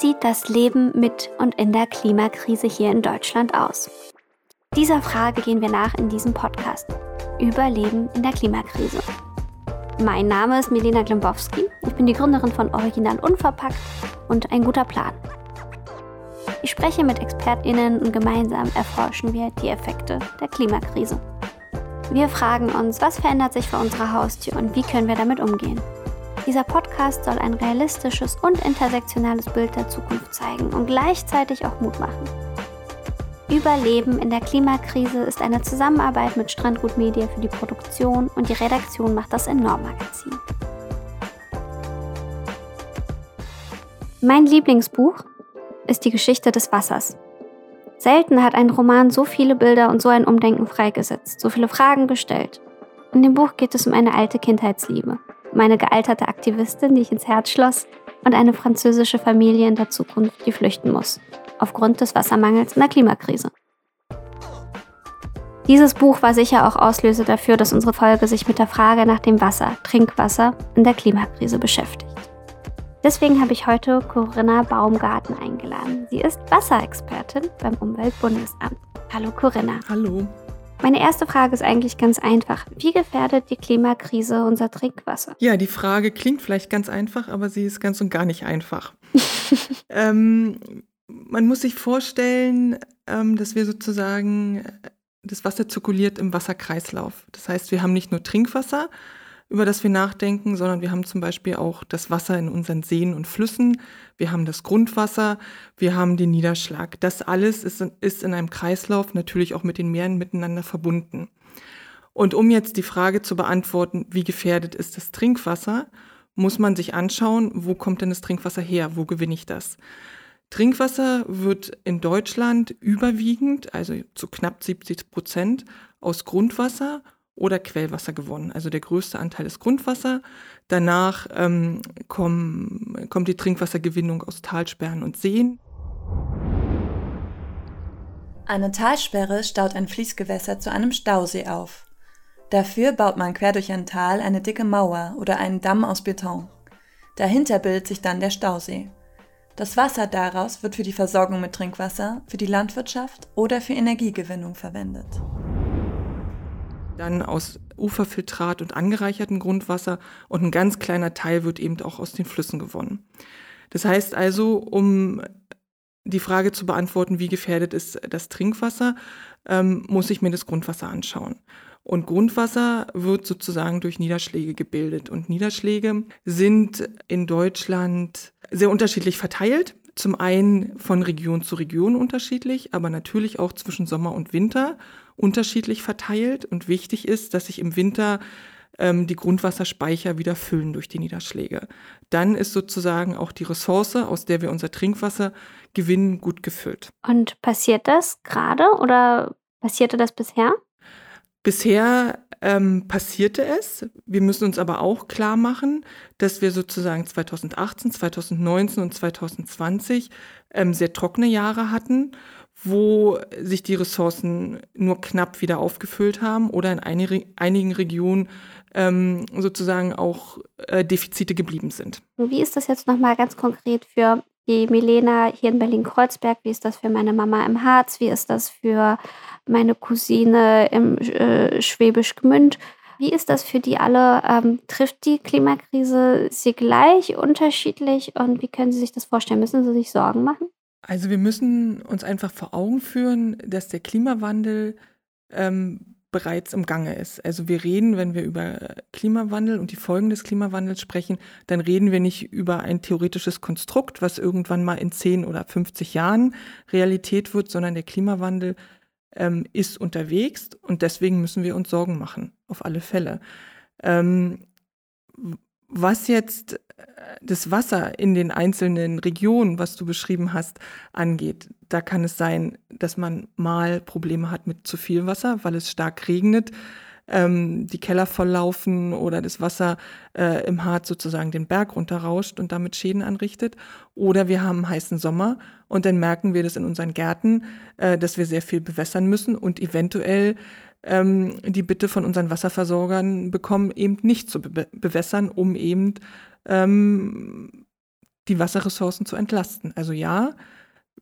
sieht das Leben mit und in der Klimakrise hier in Deutschland aus? Dieser Frage gehen wir nach in diesem Podcast. Überleben in der Klimakrise. Mein Name ist Milena Glimbowski. Ich bin die Gründerin von Original Unverpackt und ein guter Plan. Ich spreche mit ExpertInnen und gemeinsam erforschen wir die Effekte der Klimakrise. Wir fragen uns, was verändert sich vor unserer Haustür und wie können wir damit umgehen? Dieser Podcast soll ein realistisches und intersektionales Bild der Zukunft zeigen und gleichzeitig auch Mut machen. Überleben in der Klimakrise ist eine Zusammenarbeit mit Strandgut Media für die Produktion und die Redaktion macht das Enorm-Magazin. Mein Lieblingsbuch ist die Geschichte des Wassers. Selten hat ein Roman so viele Bilder und so ein Umdenken freigesetzt, so viele Fragen gestellt. In dem Buch geht es um eine alte Kindheitsliebe, um eine gealterte Aktivistin, die ich ins Herz schloss, und eine französische Familie in der Zukunft, die flüchten muss, aufgrund des Wassermangels in der Klimakrise. Dieses Buch war sicher auch Auslöser dafür, dass unsere Folge sich mit der Frage nach dem Wasser, Trinkwasser, in der Klimakrise beschäftigt. Deswegen habe ich heute Corinna Baumgarten eingeladen. Sie ist Wasserexpertin beim Umweltbundesamt. Hallo Corinna. Hallo. Meine erste Frage ist eigentlich ganz einfach. Wie gefährdet die Klimakrise unser Trinkwasser? Ja, die Frage klingt vielleicht ganz einfach, aber sie ist ganz und gar nicht einfach. ähm, man muss sich vorstellen, ähm, dass wir sozusagen, äh, das Wasser zirkuliert im Wasserkreislauf. Das heißt, wir haben nicht nur Trinkwasser, über das wir nachdenken, sondern wir haben zum Beispiel auch das Wasser in unseren Seen und Flüssen, wir haben das Grundwasser, wir haben den Niederschlag. Das alles ist in, ist in einem Kreislauf natürlich auch mit den Meeren miteinander verbunden. Und um jetzt die Frage zu beantworten, wie gefährdet ist das Trinkwasser, muss man sich anschauen, wo kommt denn das Trinkwasser her, wo gewinne ich das? Trinkwasser wird in Deutschland überwiegend, also zu knapp 70 Prozent, aus Grundwasser oder Quellwasser gewonnen. Also der größte Anteil ist Grundwasser. Danach ähm, kommen, kommt die Trinkwassergewinnung aus Talsperren und Seen. Eine Talsperre staut ein Fließgewässer zu einem Stausee auf. Dafür baut man quer durch ein Tal eine dicke Mauer oder einen Damm aus Beton. Dahinter bildet sich dann der Stausee. Das Wasser daraus wird für die Versorgung mit Trinkwasser, für die Landwirtschaft oder für Energiegewinnung verwendet dann aus Uferfiltrat und angereichertem Grundwasser und ein ganz kleiner Teil wird eben auch aus den Flüssen gewonnen. Das heißt also, um die Frage zu beantworten, wie gefährdet ist das Trinkwasser, ähm, muss ich mir das Grundwasser anschauen. Und Grundwasser wird sozusagen durch Niederschläge gebildet. Und Niederschläge sind in Deutschland sehr unterschiedlich verteilt. Zum einen von Region zu Region unterschiedlich, aber natürlich auch zwischen Sommer und Winter unterschiedlich verteilt. Und wichtig ist, dass sich im Winter ähm, die Grundwasserspeicher wieder füllen durch die Niederschläge. Dann ist sozusagen auch die Ressource, aus der wir unser Trinkwasser gewinnen, gut gefüllt. Und passiert das gerade oder passierte das bisher? Bisher ähm, passierte es. Wir müssen uns aber auch klar machen, dass wir sozusagen 2018, 2019 und 2020 ähm, sehr trockene Jahre hatten wo sich die Ressourcen nur knapp wieder aufgefüllt haben oder in einigen Regionen ähm, sozusagen auch äh, Defizite geblieben sind. Wie ist das jetzt nochmal ganz konkret für die Milena hier in Berlin-Kreuzberg? Wie ist das für meine Mama im Harz? Wie ist das für meine Cousine im äh, Schwäbisch Gmünd? Wie ist das für die alle? Ähm, trifft die Klimakrise sie gleich, unterschiedlich? Und wie können Sie sich das vorstellen? Müssen Sie sich Sorgen machen? Also wir müssen uns einfach vor Augen führen, dass der Klimawandel ähm, bereits im Gange ist. Also wir reden, wenn wir über Klimawandel und die Folgen des Klimawandels sprechen, dann reden wir nicht über ein theoretisches Konstrukt, was irgendwann mal in 10 oder 50 Jahren Realität wird, sondern der Klimawandel ähm, ist unterwegs und deswegen müssen wir uns Sorgen machen, auf alle Fälle. Ähm, was jetzt das Wasser in den einzelnen Regionen, was du beschrieben hast, angeht, da kann es sein, dass man mal Probleme hat mit zu viel Wasser, weil es stark regnet, ähm, die Keller volllaufen oder das Wasser äh, im Harz sozusagen den Berg runterrauscht und damit Schäden anrichtet. Oder wir haben einen heißen Sommer und dann merken wir das in unseren Gärten, äh, dass wir sehr viel bewässern müssen und eventuell ähm, die Bitte von unseren Wasserversorgern bekommen, eben nicht zu be bewässern, um eben ähm, die Wasserressourcen zu entlasten. Also ja,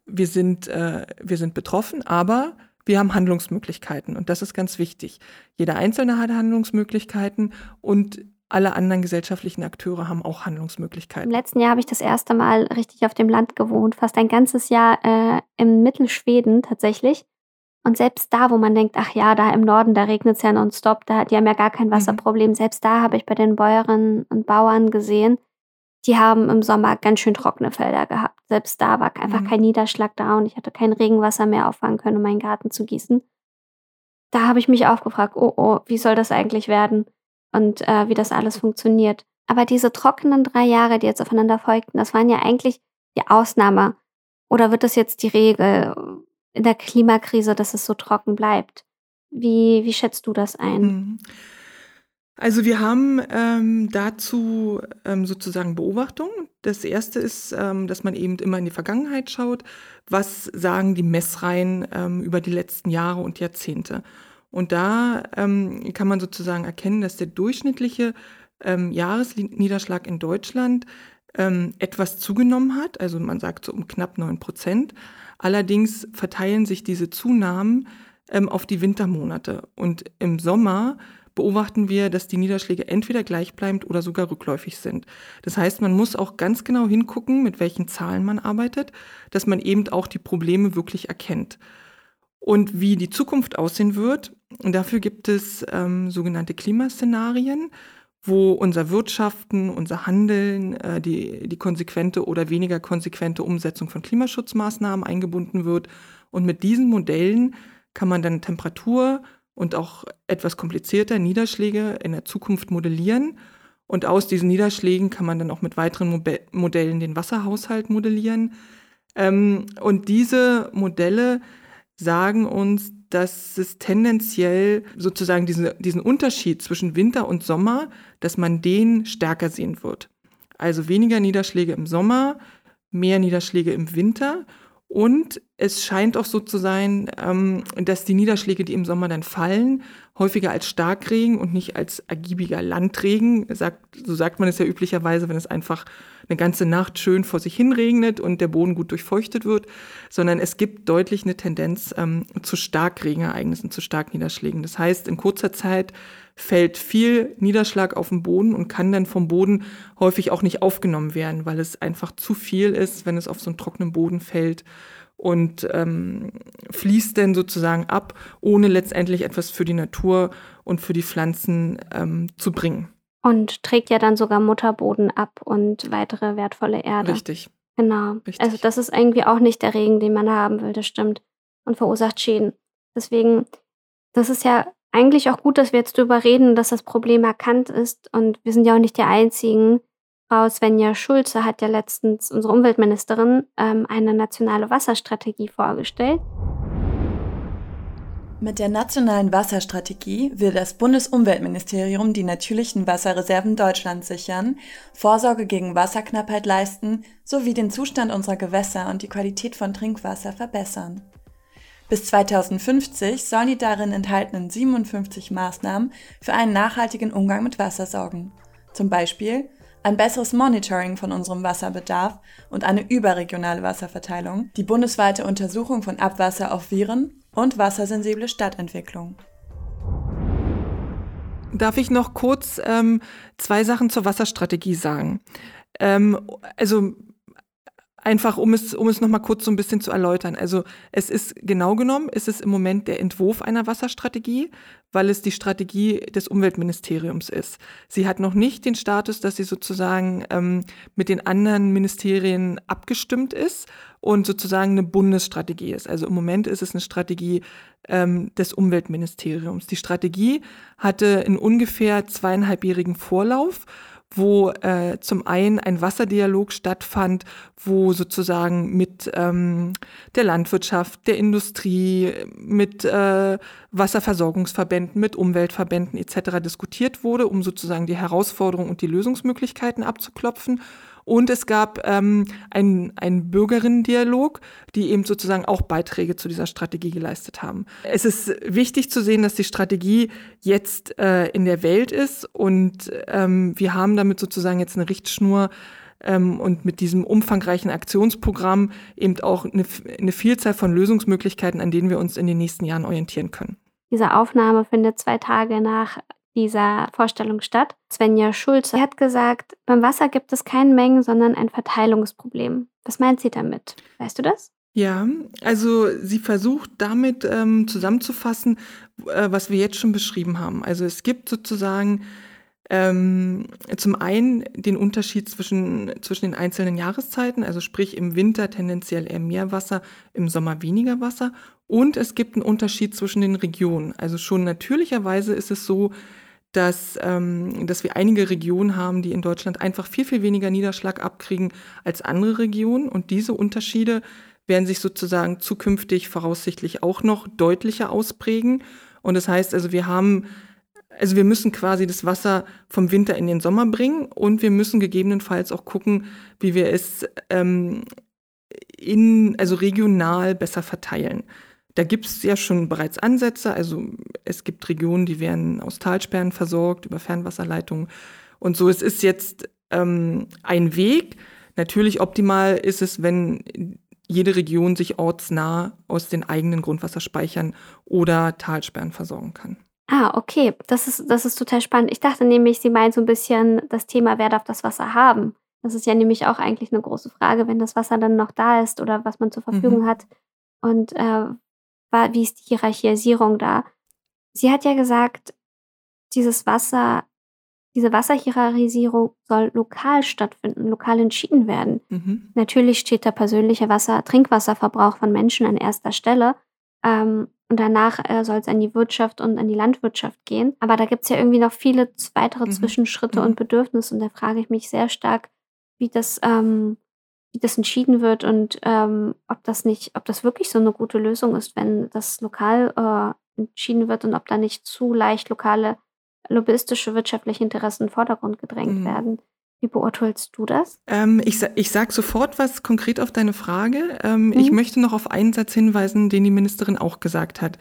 wir sind, äh, wir sind betroffen, aber wir haben Handlungsmöglichkeiten und das ist ganz wichtig. Jeder Einzelne hat Handlungsmöglichkeiten und alle anderen gesellschaftlichen Akteure haben auch Handlungsmöglichkeiten. Im letzten Jahr habe ich das erste Mal richtig auf dem Land gewohnt, fast ein ganzes Jahr äh, im Mittelschweden tatsächlich. Und selbst da, wo man denkt, ach ja, da im Norden, da regnet es ja nonstop, da, die haben ja gar kein mhm. Wasserproblem. Mhm. Selbst da habe ich bei den Bäuerinnen und Bauern gesehen, die haben im Sommer ganz schön trockene Felder gehabt. Selbst da war einfach mhm. kein Niederschlag da und ich hatte kein Regenwasser mehr auffangen können, um meinen Garten zu gießen. Da habe ich mich auch gefragt, oh oh, wie soll das eigentlich werden und äh, wie das alles funktioniert. Aber diese trockenen drei Jahre, die jetzt aufeinander folgten, das waren ja eigentlich die Ausnahme. Oder wird das jetzt die Regel in der Klimakrise, dass es so trocken bleibt? Wie, wie schätzt du das ein? Mhm. Also wir haben ähm, dazu ähm, sozusagen Beobachtungen. Das erste ist, ähm, dass man eben immer in die Vergangenheit schaut. Was sagen die Messreihen ähm, über die letzten Jahre und Jahrzehnte? Und da ähm, kann man sozusagen erkennen, dass der durchschnittliche ähm, Jahresniederschlag in Deutschland etwas zugenommen hat. Also man sagt so um knapp 9 Prozent. Allerdings verteilen sich diese Zunahmen auf die Wintermonate. Und im Sommer beobachten wir, dass die Niederschläge entweder gleichbleibend oder sogar rückläufig sind. Das heißt, man muss auch ganz genau hingucken, mit welchen Zahlen man arbeitet, dass man eben auch die Probleme wirklich erkennt. Und wie die Zukunft aussehen wird, dafür gibt es ähm, sogenannte Klimaszenarien, wo unser Wirtschaften, unser Handeln, äh, die, die konsequente oder weniger konsequente Umsetzung von Klimaschutzmaßnahmen eingebunden wird. Und mit diesen Modellen kann man dann Temperatur, und auch etwas komplizierter Niederschläge in der Zukunft modellieren. Und aus diesen Niederschlägen kann man dann auch mit weiteren Mobe Modellen den Wasserhaushalt modellieren. Ähm, und diese Modelle sagen uns, dass es tendenziell sozusagen diese, diesen Unterschied zwischen Winter und Sommer, dass man den stärker sehen wird. Also weniger Niederschläge im Sommer, mehr Niederschläge im Winter. Und es scheint auch so zu sein, ähm, dass die Niederschläge, die im Sommer dann fallen, häufiger als Starkregen und nicht als ergiebiger Landregen, so sagt man es ja üblicherweise, wenn es einfach eine ganze Nacht schön vor sich hin regnet und der Boden gut durchfeuchtet wird, sondern es gibt deutlich eine Tendenz ähm, zu Starkregenereignissen, zu Starkniederschlägen. Das heißt, in kurzer Zeit fällt viel Niederschlag auf den Boden und kann dann vom Boden häufig auch nicht aufgenommen werden, weil es einfach zu viel ist, wenn es auf so einen trockenen Boden fällt und ähm, fließt dann sozusagen ab, ohne letztendlich etwas für die Natur und für die Pflanzen ähm, zu bringen. Und trägt ja dann sogar Mutterboden ab und weitere wertvolle Erde. Richtig. Genau. Richtig. Also das ist irgendwie auch nicht der Regen, den man haben will, das stimmt. Und verursacht Schäden. Deswegen, das ist ja eigentlich auch gut, dass wir jetzt darüber reden, dass das Problem erkannt ist. Und wir sind ja auch nicht die Einzigen. Frau Svenja Schulze hat ja letztens, unsere Umweltministerin, ähm, eine nationale Wasserstrategie vorgestellt. Mit der nationalen Wasserstrategie will das Bundesumweltministerium die natürlichen Wasserreserven Deutschlands sichern, Vorsorge gegen Wasserknappheit leisten sowie den Zustand unserer Gewässer und die Qualität von Trinkwasser verbessern. Bis 2050 sollen die darin enthaltenen 57 Maßnahmen für einen nachhaltigen Umgang mit Wasser sorgen. Zum Beispiel ein besseres Monitoring von unserem Wasserbedarf und eine überregionale Wasserverteilung, die bundesweite Untersuchung von Abwasser auf Viren und wassersensible Stadtentwicklung. Darf ich noch kurz ähm, zwei Sachen zur Wasserstrategie sagen? Ähm, also Einfach um es, um es nochmal kurz so ein bisschen zu erläutern. Also es ist genau genommen, ist es im Moment der Entwurf einer Wasserstrategie, weil es die Strategie des Umweltministeriums ist. Sie hat noch nicht den Status, dass sie sozusagen ähm, mit den anderen Ministerien abgestimmt ist und sozusagen eine Bundesstrategie ist. Also im Moment ist es eine Strategie ähm, des Umweltministeriums. Die Strategie hatte einen ungefähr zweieinhalbjährigen Vorlauf wo äh, zum einen ein Wasserdialog stattfand, wo sozusagen mit ähm, der Landwirtschaft, der Industrie, mit äh, Wasserversorgungsverbänden, mit Umweltverbänden etc. diskutiert wurde, um sozusagen die Herausforderungen und die Lösungsmöglichkeiten abzuklopfen. Und es gab ähm, einen, einen Bürgerinnendialog, die eben sozusagen auch Beiträge zu dieser Strategie geleistet haben. Es ist wichtig zu sehen, dass die Strategie jetzt äh, in der Welt ist und ähm, wir haben damit sozusagen jetzt eine Richtschnur, ähm, und mit diesem umfangreichen Aktionsprogramm eben auch eine, eine Vielzahl von Lösungsmöglichkeiten, an denen wir uns in den nächsten Jahren orientieren können. Diese Aufnahme findet zwei Tage nach dieser Vorstellung statt. Svenja Schulze hat gesagt, beim Wasser gibt es kein Mengen, sondern ein Verteilungsproblem. Was meint sie damit? Weißt du das? Ja, also sie versucht damit ähm, zusammenzufassen, äh, was wir jetzt schon beschrieben haben. Also es gibt sozusagen ähm, zum einen den Unterschied zwischen, zwischen den einzelnen Jahreszeiten, also sprich im Winter tendenziell eher mehr Wasser, im Sommer weniger Wasser. Und es gibt einen Unterschied zwischen den Regionen. Also schon natürlicherweise ist es so, dass, ähm, dass wir einige Regionen haben, die in Deutschland einfach viel, viel weniger Niederschlag abkriegen als andere Regionen. Und diese Unterschiede werden sich sozusagen zukünftig voraussichtlich auch noch deutlicher ausprägen. Und das heißt also, wir haben also wir müssen quasi das Wasser vom Winter in den Sommer bringen und wir müssen gegebenenfalls auch gucken, wie wir es ähm, in, also regional besser verteilen. Da gibt es ja schon bereits Ansätze. Also es gibt Regionen, die werden aus Talsperren versorgt über Fernwasserleitungen. Und so es ist jetzt ähm, ein Weg. Natürlich optimal ist es, wenn jede Region sich ortsnah aus den eigenen Grundwasserspeichern oder Talsperren versorgen kann. Ah, okay. Das ist, das ist total spannend. Ich dachte nämlich, sie meint so ein bisschen das Thema, wer darf das Wasser haben? Das ist ja nämlich auch eigentlich eine große Frage, wenn das Wasser dann noch da ist oder was man zur Verfügung mhm. hat. Und äh, wie ist die Hierarchisierung da? Sie hat ja gesagt, dieses Wasser, diese Wasserhierarchisierung soll lokal stattfinden, lokal entschieden werden. Mhm. Natürlich steht der persönliche Wasser, Trinkwasserverbrauch von Menschen an erster Stelle. Ähm, und danach äh, soll es an die Wirtschaft und an die Landwirtschaft gehen. Aber da gibt es ja irgendwie noch viele weitere mhm. Zwischenschritte mhm. und Bedürfnisse. Und da frage ich mich sehr stark, wie das, ähm, wie das entschieden wird und ähm, ob das nicht, ob das wirklich so eine gute Lösung ist, wenn das lokal äh, entschieden wird und ob da nicht zu leicht lokale lobbyistische wirtschaftliche Interessen in den Vordergrund gedrängt mhm. werden. Wie beurteilst du das? Ähm, ich, ich sage sofort was konkret auf deine Frage. Ähm, mhm. Ich möchte noch auf einen Satz hinweisen, den die Ministerin auch gesagt hat.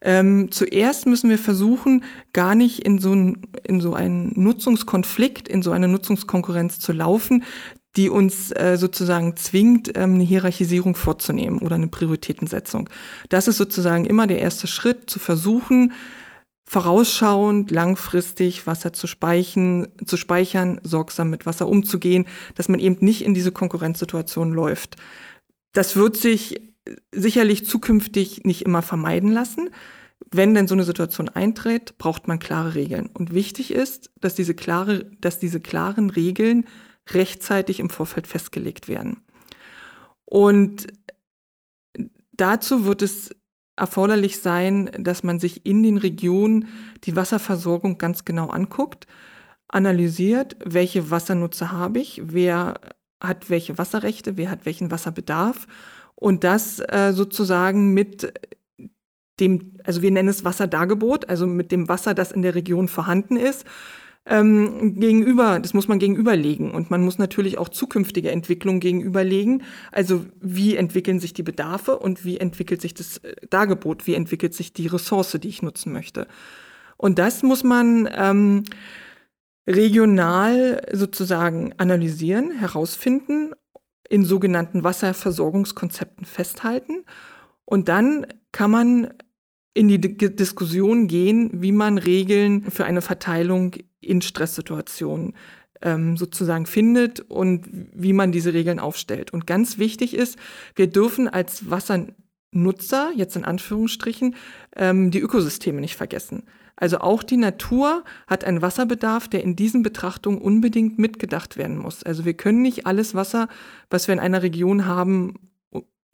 Ähm, zuerst müssen wir versuchen, gar nicht in so, ein, in so einen Nutzungskonflikt, in so eine Nutzungskonkurrenz zu laufen, die uns äh, sozusagen zwingt, ähm, eine Hierarchisierung vorzunehmen oder eine Prioritätensetzung. Das ist sozusagen immer der erste Schritt, zu versuchen, vorausschauend, langfristig Wasser zu speichern, zu speichern, sorgsam mit Wasser umzugehen, dass man eben nicht in diese Konkurrenzsituation läuft. Das wird sich sicherlich zukünftig nicht immer vermeiden lassen. Wenn denn so eine Situation eintritt, braucht man klare Regeln. Und wichtig ist, dass diese, klare, dass diese klaren Regeln rechtzeitig im Vorfeld festgelegt werden. Und dazu wird es erforderlich sein, dass man sich in den Regionen die Wasserversorgung ganz genau anguckt, analysiert, welche Wassernutzer habe ich, wer hat welche Wasserrechte, wer hat welchen Wasserbedarf und das äh, sozusagen mit dem, also wir nennen es Wasserdargebot, also mit dem Wasser, das in der Region vorhanden ist, ähm, gegenüber, das muss man gegenüberlegen. Und man muss natürlich auch zukünftige Entwicklungen gegenüberlegen. Also wie entwickeln sich die Bedarfe und wie entwickelt sich das äh, Dargebot, wie entwickelt sich die Ressource, die ich nutzen möchte. Und das muss man ähm, regional sozusagen analysieren, herausfinden, in sogenannten Wasserversorgungskonzepten festhalten. Und dann kann man in die D Diskussion gehen, wie man Regeln für eine Verteilung in Stresssituationen ähm, sozusagen findet und wie man diese Regeln aufstellt. Und ganz wichtig ist, wir dürfen als Wassernutzer, jetzt in Anführungsstrichen, ähm, die Ökosysteme nicht vergessen. Also auch die Natur hat einen Wasserbedarf, der in diesen Betrachtungen unbedingt mitgedacht werden muss. Also wir können nicht alles Wasser, was wir in einer Region haben,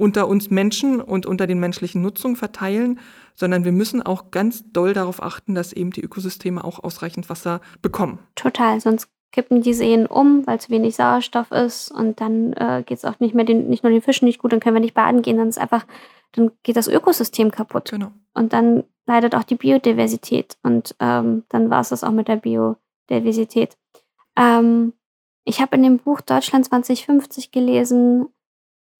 unter uns Menschen und unter den menschlichen Nutzungen verteilen, sondern wir müssen auch ganz doll darauf achten, dass eben die Ökosysteme auch ausreichend Wasser bekommen. Total, sonst kippen die Seen um, weil zu wenig Sauerstoff ist und dann äh, geht es auch nicht mehr den, nicht nur den Fischen nicht gut, dann können wir nicht baden gehen, dann ist einfach, dann geht das Ökosystem kaputt. Genau. Und dann leidet auch die Biodiversität und ähm, dann war es das auch mit der Biodiversität. Ähm, ich habe in dem Buch Deutschland 2050 gelesen,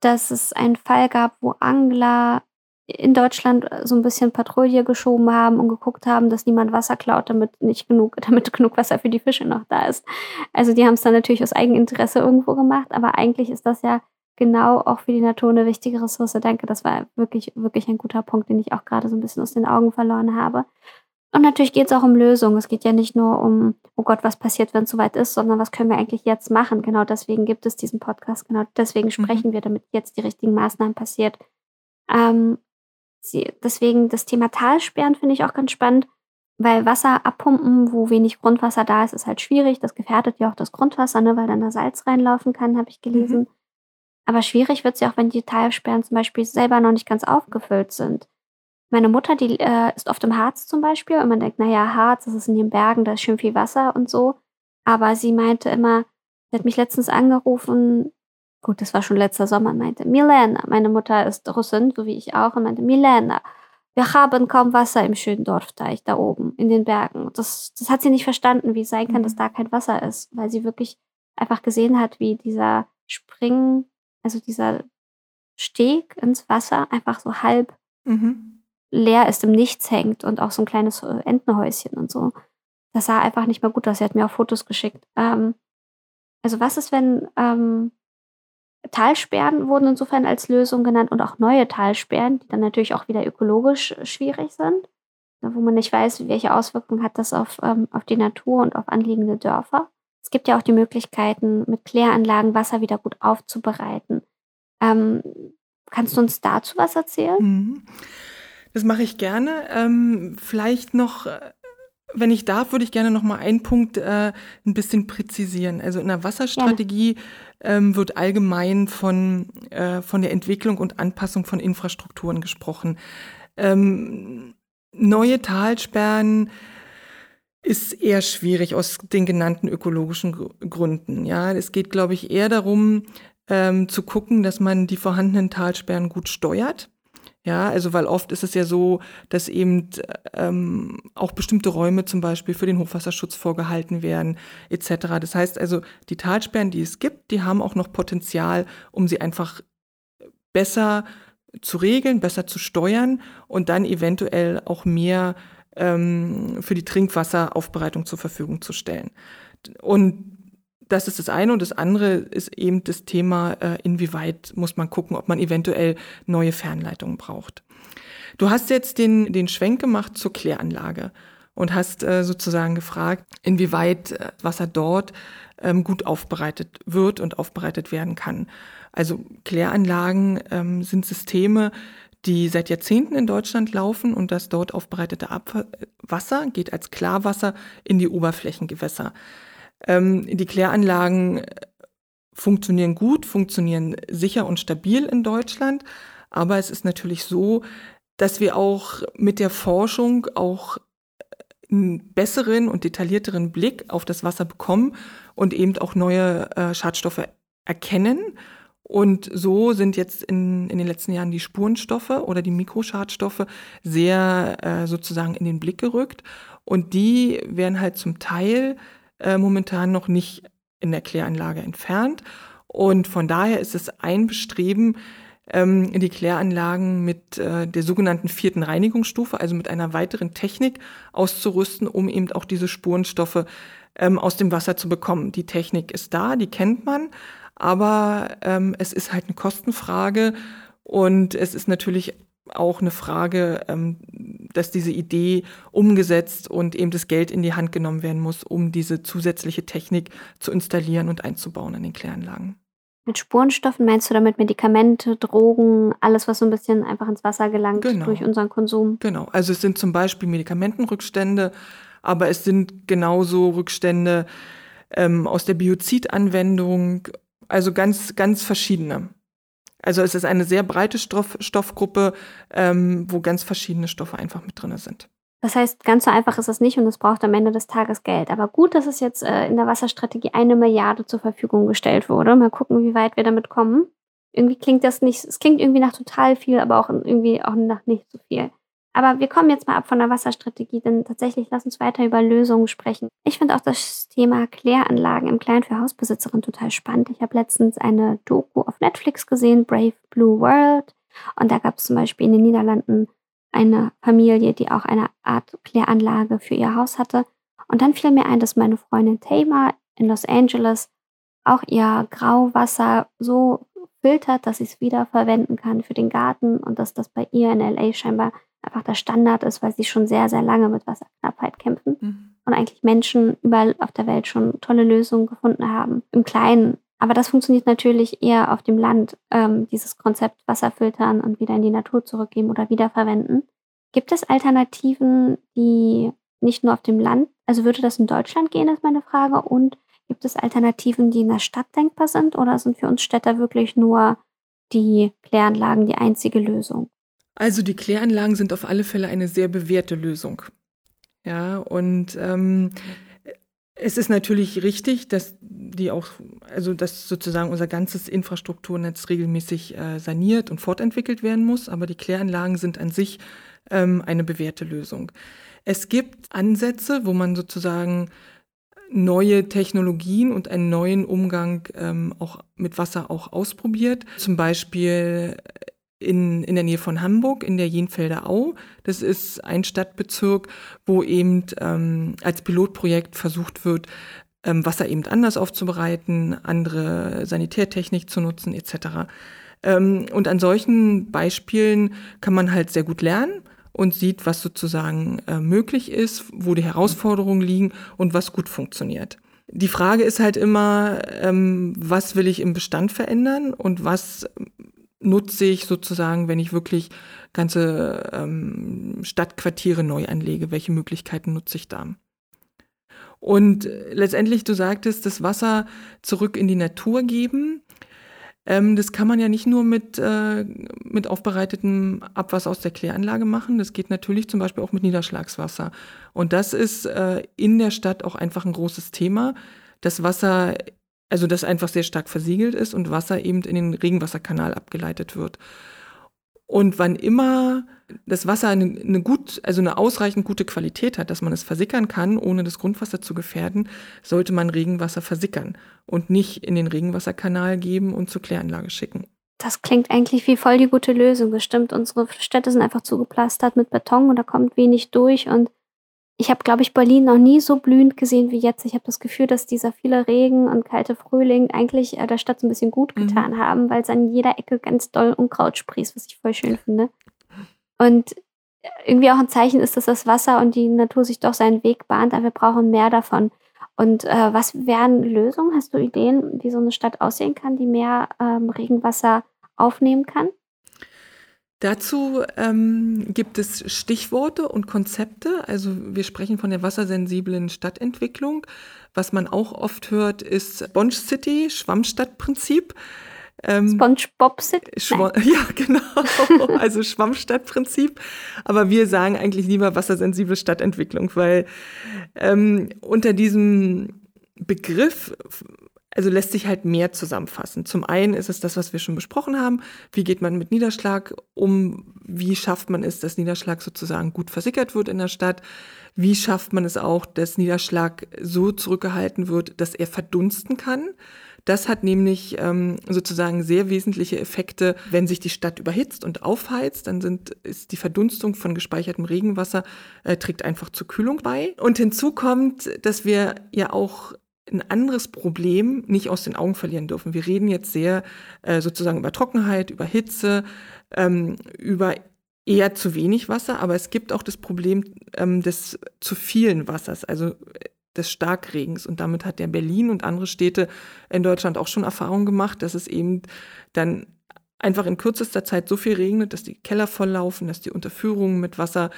dass es einen Fall gab, wo Angler in Deutschland so ein bisschen Patrouille geschoben haben und geguckt haben, dass niemand Wasser klaut, damit nicht genug, damit genug Wasser für die Fische noch da ist. Also die haben es dann natürlich aus Eigeninteresse irgendwo gemacht, aber eigentlich ist das ja genau auch für die Natur eine wichtige Ressource. Danke, das war wirklich, wirklich ein guter Punkt, den ich auch gerade so ein bisschen aus den Augen verloren habe. Und natürlich geht es auch um Lösungen. Es geht ja nicht nur um, oh Gott, was passiert, wenn es soweit ist, sondern was können wir eigentlich jetzt machen. Genau deswegen gibt es diesen Podcast. Genau deswegen mhm. sprechen mhm. wir, damit jetzt die richtigen Maßnahmen passiert. Ähm, sie, deswegen das Thema Talsperren finde ich auch ganz spannend, weil Wasser abpumpen, wo wenig Grundwasser da ist, ist halt schwierig. Das gefährdet ja auch das Grundwasser, ne, weil dann da Salz reinlaufen kann, habe ich gelesen. Mhm. Aber schwierig wird es ja auch, wenn die Talsperren zum Beispiel selber noch nicht ganz aufgefüllt sind. Meine Mutter, die äh, ist oft im Harz zum Beispiel und man denkt, naja, Harz, das ist in den Bergen, da ist schön viel Wasser und so. Aber sie meinte immer, sie hat mich letztens angerufen, gut, das war schon letzter Sommer, meinte, Milena, meine Mutter ist Russin, so wie ich auch, und meinte, Milena, wir haben kaum Wasser im schönen Dorfteich da oben in den Bergen. Das, das hat sie nicht verstanden, wie es sein kann, dass mhm. da kein Wasser ist, weil sie wirklich einfach gesehen hat, wie dieser Springen, also dieser Steg ins Wasser einfach so halb mhm leer ist, im Nichts hängt und auch so ein kleines äh, Entenhäuschen und so. Das sah einfach nicht mehr gut aus. Sie hat mir auch Fotos geschickt. Ähm, also was ist, wenn ähm, Talsperren wurden insofern als Lösung genannt und auch neue Talsperren, die dann natürlich auch wieder ökologisch äh, schwierig sind, wo man nicht weiß, welche Auswirkungen hat das auf, ähm, auf die Natur und auf anliegende Dörfer. Es gibt ja auch die Möglichkeiten, mit Kläranlagen Wasser wieder gut aufzubereiten. Ähm, kannst du uns dazu was erzählen? Mhm. Das mache ich gerne. Ähm, vielleicht noch, äh, wenn ich darf, würde ich gerne noch mal einen Punkt äh, ein bisschen präzisieren. Also in der Wasserstrategie ähm, wird allgemein von, äh, von der Entwicklung und Anpassung von Infrastrukturen gesprochen. Ähm, neue Talsperren ist eher schwierig aus den genannten ökologischen Gründen. Ja, es geht, glaube ich, eher darum, ähm, zu gucken, dass man die vorhandenen Talsperren gut steuert ja, also weil oft ist es ja so, dass eben ähm, auch bestimmte Räume zum Beispiel für den Hochwasserschutz vorgehalten werden, etc. Das heißt also, die Talsperren, die es gibt, die haben auch noch Potenzial, um sie einfach besser zu regeln, besser zu steuern und dann eventuell auch mehr ähm, für die Trinkwasseraufbereitung zur Verfügung zu stellen. Und das ist das eine und das andere ist eben das Thema, äh, inwieweit muss man gucken, ob man eventuell neue Fernleitungen braucht. Du hast jetzt den, den Schwenk gemacht zur Kläranlage und hast äh, sozusagen gefragt, inwieweit äh, Wasser dort ähm, gut aufbereitet wird und aufbereitet werden kann. Also Kläranlagen ähm, sind Systeme, die seit Jahrzehnten in Deutschland laufen und das dort aufbereitete Abwasser geht als Klarwasser in die Oberflächengewässer. Ähm, die Kläranlagen funktionieren gut, funktionieren sicher und stabil in Deutschland. Aber es ist natürlich so, dass wir auch mit der Forschung auch einen besseren und detaillierteren Blick auf das Wasser bekommen und eben auch neue äh, Schadstoffe erkennen. Und so sind jetzt in, in den letzten Jahren die Spurenstoffe oder die Mikroschadstoffe sehr äh, sozusagen in den Blick gerückt. Und die werden halt zum Teil äh, momentan noch nicht in der Kläranlage entfernt. Und von daher ist es ein Bestreben, ähm, die Kläranlagen mit äh, der sogenannten vierten Reinigungsstufe, also mit einer weiteren Technik auszurüsten, um eben auch diese Spurenstoffe ähm, aus dem Wasser zu bekommen. Die Technik ist da, die kennt man, aber ähm, es ist halt eine Kostenfrage und es ist natürlich auch eine Frage, ähm, dass diese Idee umgesetzt und eben das Geld in die Hand genommen werden muss, um diese zusätzliche Technik zu installieren und einzubauen in den Kläranlagen. Mit Spurenstoffen meinst du damit Medikamente, Drogen, alles, was so ein bisschen einfach ins Wasser gelangt genau. durch unseren Konsum? Genau, also es sind zum Beispiel Medikamentenrückstände, aber es sind genauso Rückstände ähm, aus der Biozidanwendung, also ganz, ganz verschiedene. Also es ist eine sehr breite Stoff, Stoffgruppe, ähm, wo ganz verschiedene Stoffe einfach mit drin sind. Das heißt, ganz so einfach ist es nicht und es braucht am Ende des Tages Geld. Aber gut, dass es jetzt äh, in der Wasserstrategie eine Milliarde zur Verfügung gestellt wurde. Mal gucken, wie weit wir damit kommen. Irgendwie klingt das nicht, es klingt irgendwie nach total viel, aber auch irgendwie auch nach nicht so viel. Aber wir kommen jetzt mal ab von der Wasserstrategie, denn tatsächlich lass uns weiter über Lösungen sprechen. Ich finde auch das Thema Kläranlagen im Kleinen für Hausbesitzerinnen total spannend. Ich habe letztens eine Doku auf Netflix gesehen, Brave Blue World. Und da gab es zum Beispiel in den Niederlanden eine Familie, die auch eine Art Kläranlage für ihr Haus hatte. Und dann fiel mir ein, dass meine Freundin Tama in Los Angeles auch ihr Grauwasser so filtert, dass sie es wieder verwenden kann für den Garten und dass das bei ihr in LA scheinbar einfach der Standard ist, weil sie schon sehr, sehr lange mit Wasserknappheit kämpfen mhm. und eigentlich Menschen überall auf der Welt schon tolle Lösungen gefunden haben, im Kleinen. Aber das funktioniert natürlich eher auf dem Land, ähm, dieses Konzept Wasser filtern und wieder in die Natur zurückgeben oder wiederverwenden. Gibt es Alternativen, die nicht nur auf dem Land, also würde das in Deutschland gehen, ist meine Frage. Und gibt es Alternativen, die in der Stadt denkbar sind oder sind für uns Städter wirklich nur die Kläranlagen die einzige Lösung? Also die Kläranlagen sind auf alle Fälle eine sehr bewährte Lösung. Ja, und ähm, es ist natürlich richtig, dass die auch, also dass sozusagen unser ganzes Infrastrukturnetz regelmäßig äh, saniert und fortentwickelt werden muss, aber die Kläranlagen sind an sich ähm, eine bewährte Lösung. Es gibt Ansätze, wo man sozusagen neue Technologien und einen neuen Umgang ähm, auch mit Wasser auch ausprobiert. Zum Beispiel in, in der Nähe von Hamburg, in der Jenfelder Au. Das ist ein Stadtbezirk, wo eben ähm, als Pilotprojekt versucht wird, ähm, Wasser eben anders aufzubereiten, andere Sanitärtechnik zu nutzen etc. Ähm, und an solchen Beispielen kann man halt sehr gut lernen und sieht, was sozusagen äh, möglich ist, wo die Herausforderungen liegen und was gut funktioniert. Die Frage ist halt immer, ähm, was will ich im Bestand verändern und was nutze ich sozusagen, wenn ich wirklich ganze ähm, Stadtquartiere neu anlege? Welche Möglichkeiten nutze ich da? Und letztendlich, du sagtest, das Wasser zurück in die Natur geben. Ähm, das kann man ja nicht nur mit, äh, mit aufbereitetem Abwasser aus der Kläranlage machen. Das geht natürlich zum Beispiel auch mit Niederschlagswasser. Und das ist äh, in der Stadt auch einfach ein großes Thema. Das Wasser also das einfach sehr stark versiegelt ist und Wasser eben in den Regenwasserkanal abgeleitet wird. Und wann immer das Wasser eine, eine, gut, also eine ausreichend gute Qualität hat, dass man es versickern kann, ohne das Grundwasser zu gefährden, sollte man Regenwasser versickern und nicht in den Regenwasserkanal geben und zur Kläranlage schicken. Das klingt eigentlich wie voll die gute Lösung. Bestimmt, unsere Städte sind einfach zugeplastert mit Beton und da kommt wenig durch und ich habe, glaube ich, Berlin noch nie so blühend gesehen wie jetzt. Ich habe das Gefühl, dass dieser viele Regen und kalte Frühling eigentlich äh, der Stadt so ein bisschen gut mhm. getan mhm. haben, weil es an jeder Ecke ganz doll Unkraut sprießt, was ich voll schön finde. Und irgendwie auch ein Zeichen ist, dass das Wasser und die Natur sich doch seinen Weg bahnt, aber wir brauchen mehr davon. Und äh, was wären Lösungen? Hast du Ideen, wie so eine Stadt aussehen kann, die mehr ähm, Regenwasser aufnehmen kann? Dazu ähm, gibt es Stichworte und Konzepte. Also wir sprechen von der wassersensiblen Stadtentwicklung. Was man auch oft hört, ist Sponge City, Schwammstadtprinzip. Ähm, SpongeBob City? Schwa ja, genau. Also Schwammstadtprinzip. Aber wir sagen eigentlich lieber wassersensible Stadtentwicklung, weil ähm, unter diesem Begriff also lässt sich halt mehr zusammenfassen. Zum einen ist es das, was wir schon besprochen haben. Wie geht man mit Niederschlag um? Wie schafft man es, dass Niederschlag sozusagen gut versickert wird in der Stadt? Wie schafft man es auch, dass Niederschlag so zurückgehalten wird, dass er verdunsten kann? Das hat nämlich ähm, sozusagen sehr wesentliche Effekte, wenn sich die Stadt überhitzt und aufheizt, dann sind, ist die Verdunstung von gespeichertem Regenwasser äh, trägt einfach zur Kühlung bei. Und hinzu kommt, dass wir ja auch ein anderes Problem nicht aus den Augen verlieren dürfen. Wir reden jetzt sehr äh, sozusagen über Trockenheit, über Hitze, ähm, über eher zu wenig Wasser, aber es gibt auch das Problem ähm, des zu vielen Wassers, also äh, des Starkregens. Und damit hat der Berlin und andere Städte in Deutschland auch schon Erfahrung gemacht, dass es eben dann einfach in kürzester Zeit so viel regnet, dass die Keller volllaufen, dass die Unterführungen mit Wasser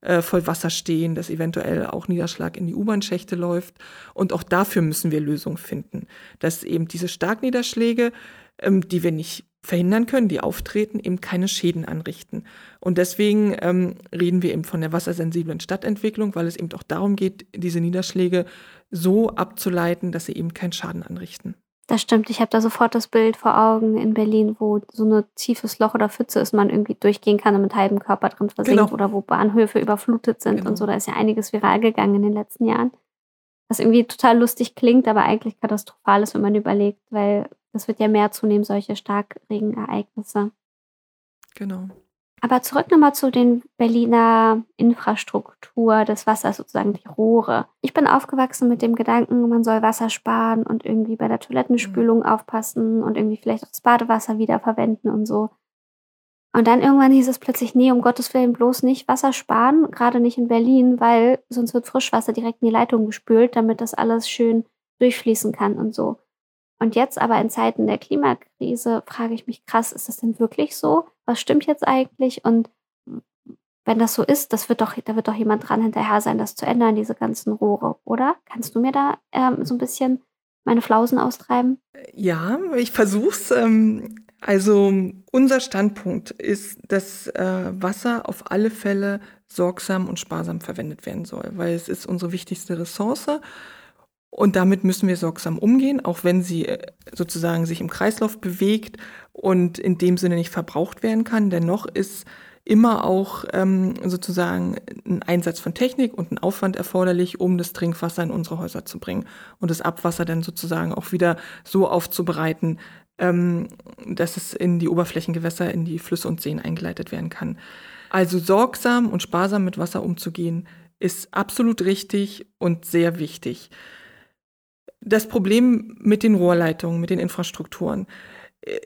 äh, voll Wasser stehen, dass eventuell auch Niederschlag in die U-Bahn-Schächte läuft. Und auch dafür müssen wir Lösungen finden, dass eben diese Starkniederschläge, ähm, die wir nicht verhindern können, die auftreten, eben keine Schäden anrichten. Und deswegen ähm, reden wir eben von der wassersensiblen Stadtentwicklung, weil es eben auch darum geht, diese Niederschläge so abzuleiten, dass sie eben keinen Schaden anrichten. Das stimmt, ich habe da sofort das Bild vor Augen in Berlin, wo so ein tiefes Loch oder Pfütze ist, man irgendwie durchgehen kann und mit halbem Körper drin versinkt genau. oder wo Bahnhöfe überflutet sind genau. und so. Da ist ja einiges viral gegangen in den letzten Jahren. Was irgendwie total lustig klingt, aber eigentlich katastrophal ist, wenn man überlegt, weil es wird ja mehr zunehmen, solche Starkregenereignisse. Genau. Aber zurück nochmal zu den Berliner Infrastruktur des Wassers, sozusagen die Rohre. Ich bin aufgewachsen mit dem Gedanken, man soll Wasser sparen und irgendwie bei der Toilettenspülung mhm. aufpassen und irgendwie vielleicht auch das Badewasser wiederverwenden und so. Und dann irgendwann hieß es plötzlich, nee, um Gottes Willen bloß nicht Wasser sparen, gerade nicht in Berlin, weil sonst wird Frischwasser direkt in die Leitung gespült, damit das alles schön durchfließen kann und so. Und jetzt aber in Zeiten der Klimakrise frage ich mich krass, ist das denn wirklich so? Was stimmt jetzt eigentlich? Und wenn das so ist, das wird doch, da wird doch jemand dran hinterher sein, das zu ändern, diese ganzen Rohre, oder? Kannst du mir da ähm, so ein bisschen meine Flausen austreiben? Ja, ich versuch's. Ähm, also unser Standpunkt ist, dass äh, Wasser auf alle Fälle sorgsam und sparsam verwendet werden soll, weil es ist unsere wichtigste Ressource und damit müssen wir sorgsam umgehen, auch wenn sie äh, sozusagen sich im Kreislauf bewegt und in dem Sinne nicht verbraucht werden kann. Dennoch ist immer auch ähm, sozusagen ein Einsatz von Technik und ein Aufwand erforderlich, um das Trinkwasser in unsere Häuser zu bringen und das Abwasser dann sozusagen auch wieder so aufzubereiten, ähm, dass es in die Oberflächengewässer, in die Flüsse und Seen eingeleitet werden kann. Also sorgsam und sparsam mit Wasser umzugehen, ist absolut richtig und sehr wichtig das Problem mit den Rohrleitungen, mit den Infrastrukturen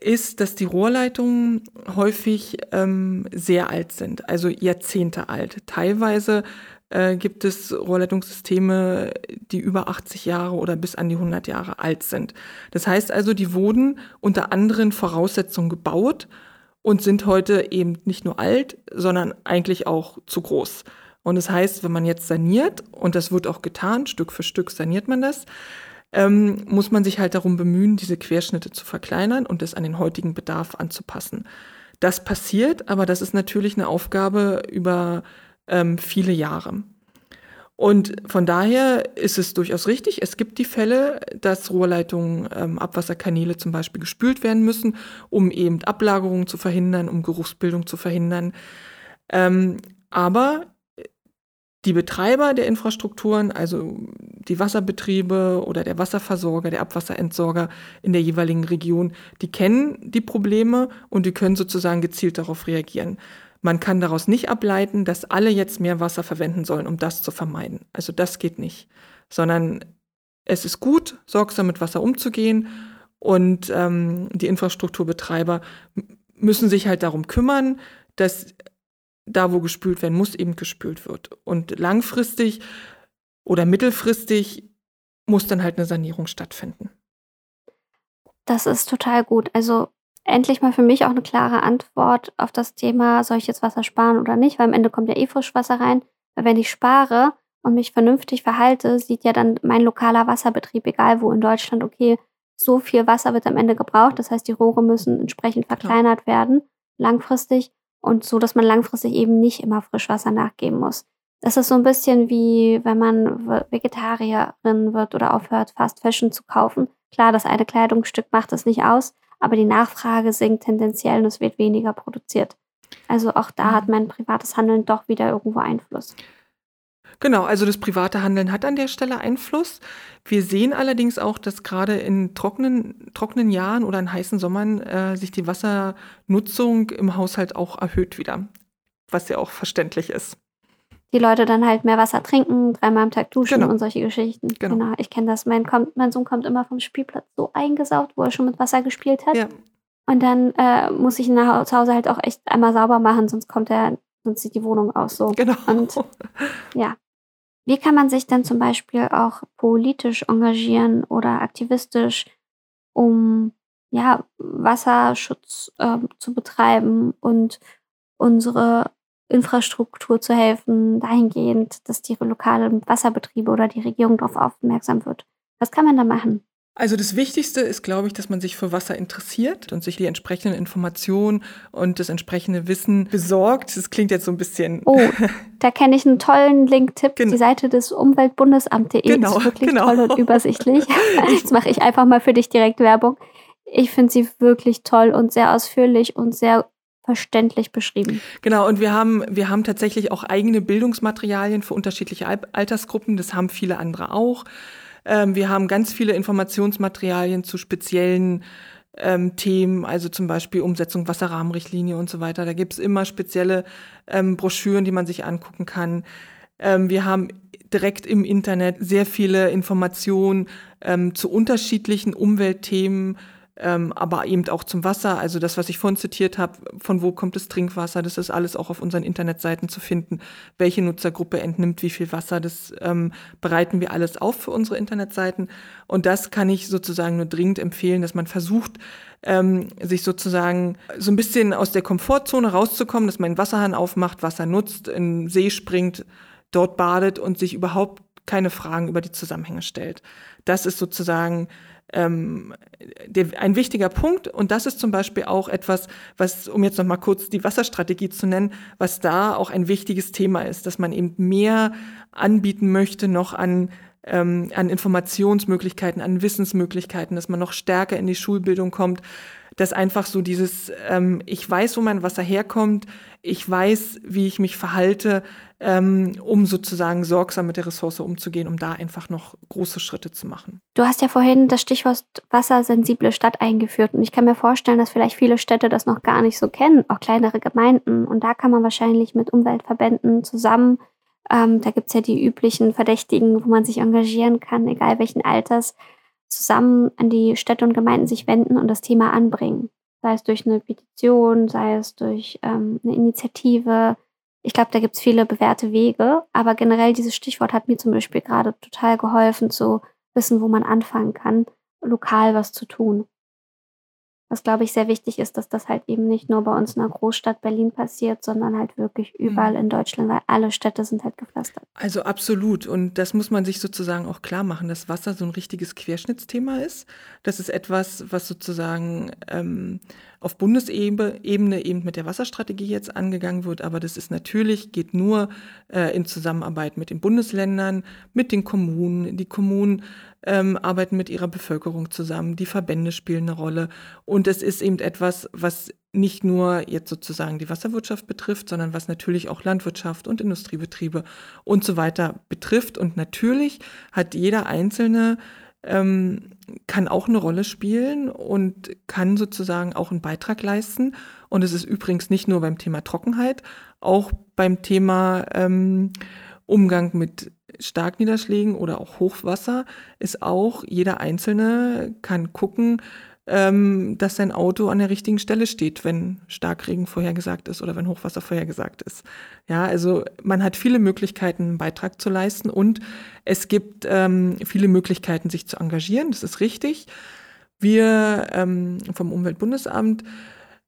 ist, dass die Rohrleitungen häufig ähm, sehr alt sind, also Jahrzehnte alt. Teilweise äh, gibt es Rohrleitungssysteme, die über 80 Jahre oder bis an die 100 Jahre alt sind. Das heißt also, die wurden unter anderen Voraussetzungen gebaut und sind heute eben nicht nur alt, sondern eigentlich auch zu groß. Und das heißt, wenn man jetzt saniert, und das wird auch getan, Stück für Stück saniert man das, ähm, muss man sich halt darum bemühen, diese Querschnitte zu verkleinern und es an den heutigen Bedarf anzupassen. Das passiert, aber das ist natürlich eine Aufgabe über ähm, viele Jahre. Und von daher ist es durchaus richtig. Es gibt die Fälle, dass Rohrleitungen, ähm, Abwasserkanäle zum Beispiel gespült werden müssen, um eben Ablagerungen zu verhindern, um Geruchsbildung zu verhindern. Ähm, aber die Betreiber der Infrastrukturen, also die Wasserbetriebe oder der Wasserversorger, der Abwasserentsorger in der jeweiligen Region, die kennen die Probleme und die können sozusagen gezielt darauf reagieren. Man kann daraus nicht ableiten, dass alle jetzt mehr Wasser verwenden sollen, um das zu vermeiden. Also das geht nicht, sondern es ist gut, sorgsam mit Wasser umzugehen und ähm, die Infrastrukturbetreiber müssen sich halt darum kümmern, dass da, wo gespült werden muss, eben gespült wird. Und langfristig oder mittelfristig muss dann halt eine Sanierung stattfinden. Das ist total gut. Also endlich mal für mich auch eine klare Antwort auf das Thema, soll ich jetzt Wasser sparen oder nicht, weil am Ende kommt ja eh Frischwasser rein. Weil wenn ich spare und mich vernünftig verhalte, sieht ja dann mein lokaler Wasserbetrieb, egal wo in Deutschland, okay, so viel Wasser wird am Ende gebraucht. Das heißt, die Rohre müssen entsprechend verkleinert werden, langfristig und so, dass man langfristig eben nicht immer Frischwasser nachgeben muss. Das ist so ein bisschen wie, wenn man Vegetarierin wird oder aufhört, Fast Fashion zu kaufen. Klar, das eine Kleidungsstück macht es nicht aus, aber die Nachfrage sinkt tendenziell und es wird weniger produziert. Also auch da hat mhm. mein privates Handeln doch wieder irgendwo Einfluss. Genau, also das private Handeln hat an der Stelle Einfluss. Wir sehen allerdings auch, dass gerade in trockenen, trockenen Jahren oder in heißen Sommern äh, sich die Wassernutzung im Haushalt auch erhöht wieder, was ja auch verständlich ist. Die Leute dann halt mehr Wasser trinken, dreimal am Tag duschen genau. und solche Geschichten. Genau, genau. ich kenne das. Mein, kommt, mein, Sohn kommt immer vom Spielplatz so eingesaugt, wo er schon mit Wasser gespielt hat. Ja. Und dann äh, muss ich ihn nach zu Hause halt auch echt einmal sauber machen, sonst kommt er, sonst sieht die Wohnung aus so. Genau. Und ja, wie kann man sich denn zum Beispiel auch politisch engagieren oder aktivistisch, um ja, Wasserschutz äh, zu betreiben und unsere Infrastruktur zu helfen, dahingehend, dass die lokalen Wasserbetriebe oder die Regierung darauf aufmerksam wird? Was kann man da machen? Also das Wichtigste ist, glaube ich, dass man sich für Wasser interessiert und sich die entsprechenden Informationen und das entsprechende Wissen besorgt. Das klingt jetzt so ein bisschen. Oh, da kenne ich einen tollen Link-Tipp. Genau. Die Seite des Umweltbundesamt.de genau, ist wirklich genau. toll und übersichtlich. Jetzt mache ich einfach mal für dich direkt Werbung. Ich finde sie wirklich toll und sehr ausführlich und sehr verständlich beschrieben. Genau, und wir haben, wir haben tatsächlich auch eigene Bildungsmaterialien für unterschiedliche Altersgruppen. Das haben viele andere auch. Ähm, wir haben ganz viele Informationsmaterialien zu speziellen ähm, Themen, also zum Beispiel Umsetzung Wasserrahmenrichtlinie und so weiter. Da gibt es immer spezielle ähm, Broschüren, die man sich angucken kann. Ähm, wir haben direkt im Internet sehr viele Informationen ähm, zu unterschiedlichen Umweltthemen, ähm, aber eben auch zum Wasser. Also das, was ich vorhin zitiert habe, von wo kommt das Trinkwasser, das ist alles auch auf unseren Internetseiten zu finden. Welche Nutzergruppe entnimmt wie viel Wasser, das ähm, bereiten wir alles auf für unsere Internetseiten. Und das kann ich sozusagen nur dringend empfehlen, dass man versucht, ähm, sich sozusagen so ein bisschen aus der Komfortzone rauszukommen, dass man einen Wasserhahn aufmacht, Wasser nutzt, in den See springt, dort badet und sich überhaupt keine Fragen über die Zusammenhänge stellt. Das ist sozusagen ähm, der, ein wichtiger Punkt. Und das ist zum Beispiel auch etwas, was, um jetzt noch mal kurz die Wasserstrategie zu nennen, was da auch ein wichtiges Thema ist, dass man eben mehr anbieten möchte noch an ähm, an Informationsmöglichkeiten, an Wissensmöglichkeiten, dass man noch stärker in die Schulbildung kommt, dass einfach so dieses, ähm, ich weiß, wo mein Wasser herkommt, ich weiß, wie ich mich verhalte, ähm, um sozusagen sorgsam mit der Ressource umzugehen, um da einfach noch große Schritte zu machen. Du hast ja vorhin das Stichwort wassersensible Stadt eingeführt und ich kann mir vorstellen, dass vielleicht viele Städte das noch gar nicht so kennen, auch kleinere Gemeinden. Und da kann man wahrscheinlich mit Umweltverbänden zusammen, ähm, da gibt es ja die üblichen Verdächtigen, wo man sich engagieren kann, egal welchen Alters, zusammen an die Städte und Gemeinden sich wenden und das Thema anbringen. Sei es durch eine Petition, sei es durch ähm, eine Initiative. Ich glaube, da gibt es viele bewährte Wege, aber generell dieses Stichwort hat mir zum Beispiel gerade total geholfen zu wissen, wo man anfangen kann, lokal was zu tun. Was, glaube ich, sehr wichtig ist, dass das halt eben nicht nur bei uns in der Großstadt Berlin passiert, sondern halt wirklich überall mhm. in Deutschland, weil alle Städte sind halt gepflastert. Also absolut. Und das muss man sich sozusagen auch klar machen, dass Wasser so ein richtiges Querschnittsthema ist. Das ist etwas, was sozusagen ähm, auf Bundesebene eben mit der Wasserstrategie jetzt angegangen wird. Aber das ist natürlich, geht nur äh, in Zusammenarbeit mit den Bundesländern, mit den Kommunen. Die Kommunen ähm, arbeiten mit ihrer Bevölkerung zusammen, die Verbände spielen eine Rolle. Und es ist eben etwas, was nicht nur jetzt sozusagen die Wasserwirtschaft betrifft, sondern was natürlich auch Landwirtschaft und Industriebetriebe und so weiter betrifft. Und natürlich hat jeder Einzelne ähm, kann auch eine Rolle spielen und kann sozusagen auch einen Beitrag leisten. Und es ist übrigens nicht nur beim Thema Trockenheit, auch beim Thema ähm, Umgang mit Starkniederschlägen oder auch Hochwasser ist auch, jeder Einzelne kann gucken, ähm, dass sein Auto an der richtigen Stelle steht, wenn Starkregen vorhergesagt ist oder wenn Hochwasser vorhergesagt ist. Ja, also man hat viele Möglichkeiten, einen Beitrag zu leisten und es gibt ähm, viele Möglichkeiten, sich zu engagieren. Das ist richtig. Wir ähm, vom Umweltbundesamt,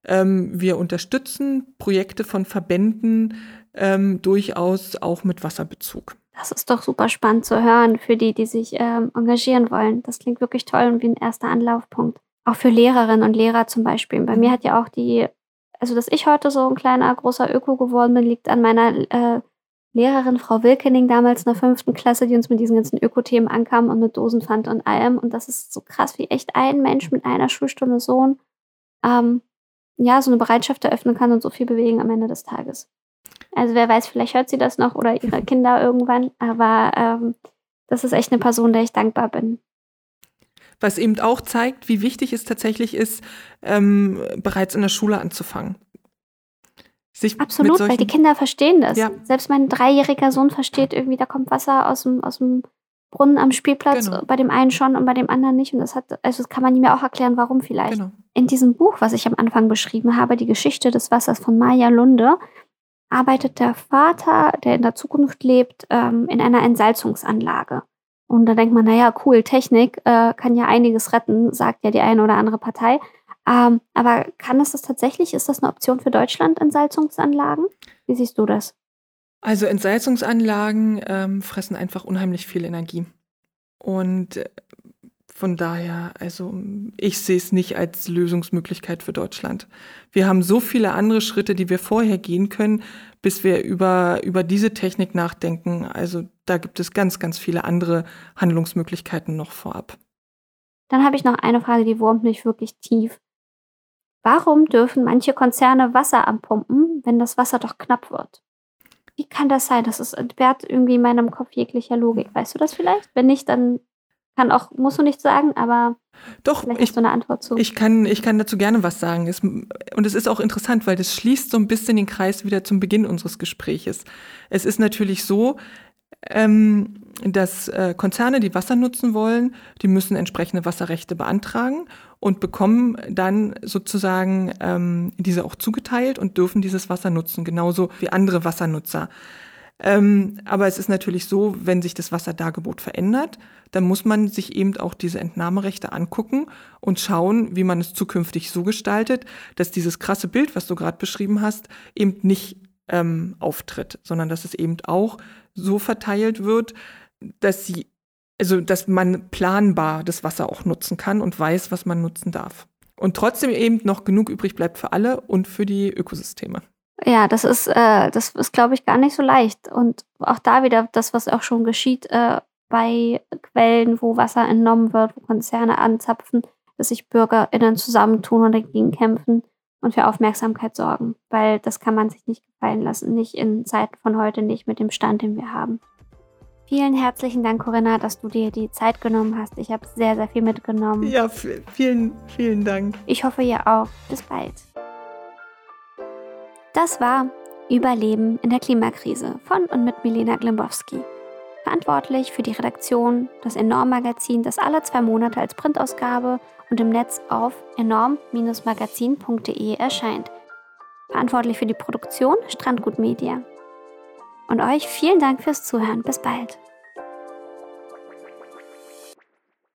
ähm, wir unterstützen Projekte von Verbänden, ähm, durchaus auch mit Wasserbezug. Das ist doch super spannend zu hören für die, die sich ähm, engagieren wollen. Das klingt wirklich toll und wie ein erster Anlaufpunkt. Auch für Lehrerinnen und Lehrer zum Beispiel. Bei mir mhm. hat ja auch die, also dass ich heute so ein kleiner, großer Öko geworden bin, liegt an meiner äh, Lehrerin, Frau Wilkening, damals in der fünften Klasse, die uns mit diesen ganzen Ökothemen ankam und mit Dosenpfand und allem. Und das ist so krass, wie echt ein Mensch mit einer Schulstunde Sohn ähm, ja, so eine Bereitschaft eröffnen kann und so viel bewegen am Ende des Tages. Also wer weiß, vielleicht hört sie das noch oder ihre Kinder irgendwann. Aber ähm, das ist echt eine Person, der ich dankbar bin. Was eben auch zeigt, wie wichtig es tatsächlich ist, ähm, bereits in der Schule anzufangen. Sich Absolut, weil die Kinder verstehen das. Ja. Selbst mein dreijähriger Sohn versteht irgendwie, da kommt Wasser aus dem, aus dem Brunnen am Spielplatz, genau. bei dem einen schon und bei dem anderen nicht. Und das hat, also das kann man ihm ja auch erklären, warum vielleicht. Genau. In diesem Buch, was ich am Anfang beschrieben habe, die Geschichte des Wassers von Maya Lunde, arbeitet der Vater, der in der Zukunft lebt, ähm, in einer Entsalzungsanlage. Und da denkt man, naja, cool, Technik äh, kann ja einiges retten, sagt ja die eine oder andere Partei. Ähm, aber kann es das tatsächlich? Ist das eine Option für Deutschland, Entsalzungsanlagen? Wie siehst du das? Also Entsalzungsanlagen ähm, fressen einfach unheimlich viel Energie. Und äh, von daher, also ich sehe es nicht als Lösungsmöglichkeit für Deutschland. Wir haben so viele andere Schritte, die wir vorher gehen können, bis wir über, über diese Technik nachdenken. Also da gibt es ganz, ganz viele andere Handlungsmöglichkeiten noch vorab. Dann habe ich noch eine Frage, die wurmt mich wirklich tief. Warum dürfen manche Konzerne Wasser anpumpen, wenn das Wasser doch knapp wird? Wie kann das sein? Das ist entbehrt irgendwie in meinem Kopf jeglicher Logik. Weißt du das vielleicht? Wenn nicht, dann kann auch, musst du nicht sagen, aber. Doch, Vielleicht ich, du eine Antwort zu. Ich kann, ich kann dazu gerne was sagen. Es, und es ist auch interessant, weil das schließt so ein bisschen den Kreis wieder zum Beginn unseres Gespräches. Es ist natürlich so, ähm, dass äh, Konzerne, die Wasser nutzen wollen, die müssen entsprechende Wasserrechte beantragen und bekommen dann sozusagen ähm, diese auch zugeteilt und dürfen dieses Wasser nutzen, genauso wie andere Wassernutzer. Ähm, aber es ist natürlich so, wenn sich das Wasserdargebot verändert, dann muss man sich eben auch diese Entnahmerechte angucken und schauen, wie man es zukünftig so gestaltet, dass dieses krasse Bild, was du gerade beschrieben hast, eben nicht ähm, auftritt, sondern dass es eben auch so verteilt wird, dass sie, also dass man planbar das Wasser auch nutzen kann und weiß, was man nutzen darf. Und trotzdem eben noch genug übrig bleibt für alle und für die Ökosysteme. Ja, das ist, äh, das ist, glaube ich, gar nicht so leicht. Und auch da wieder das, was auch schon geschieht äh, bei Quellen, wo Wasser entnommen wird, wo Konzerne anzapfen, dass sich BürgerInnen zusammentun und dagegen kämpfen und für Aufmerksamkeit sorgen. Weil das kann man sich nicht gefallen lassen. Nicht in Zeiten von heute, nicht mit dem Stand, den wir haben. Vielen herzlichen Dank, Corinna, dass du dir die Zeit genommen hast. Ich habe sehr, sehr viel mitgenommen. Ja, vielen, vielen Dank. Ich hoffe, ihr auch. Bis bald. Das war Überleben in der Klimakrise von und mit Milena Glimbowski. Verantwortlich für die Redaktion, das Enorm-Magazin, das alle zwei Monate als Printausgabe und im Netz auf enorm-magazin.de erscheint. Verantwortlich für die Produktion Strandgut Media. Und euch vielen Dank fürs Zuhören. Bis bald.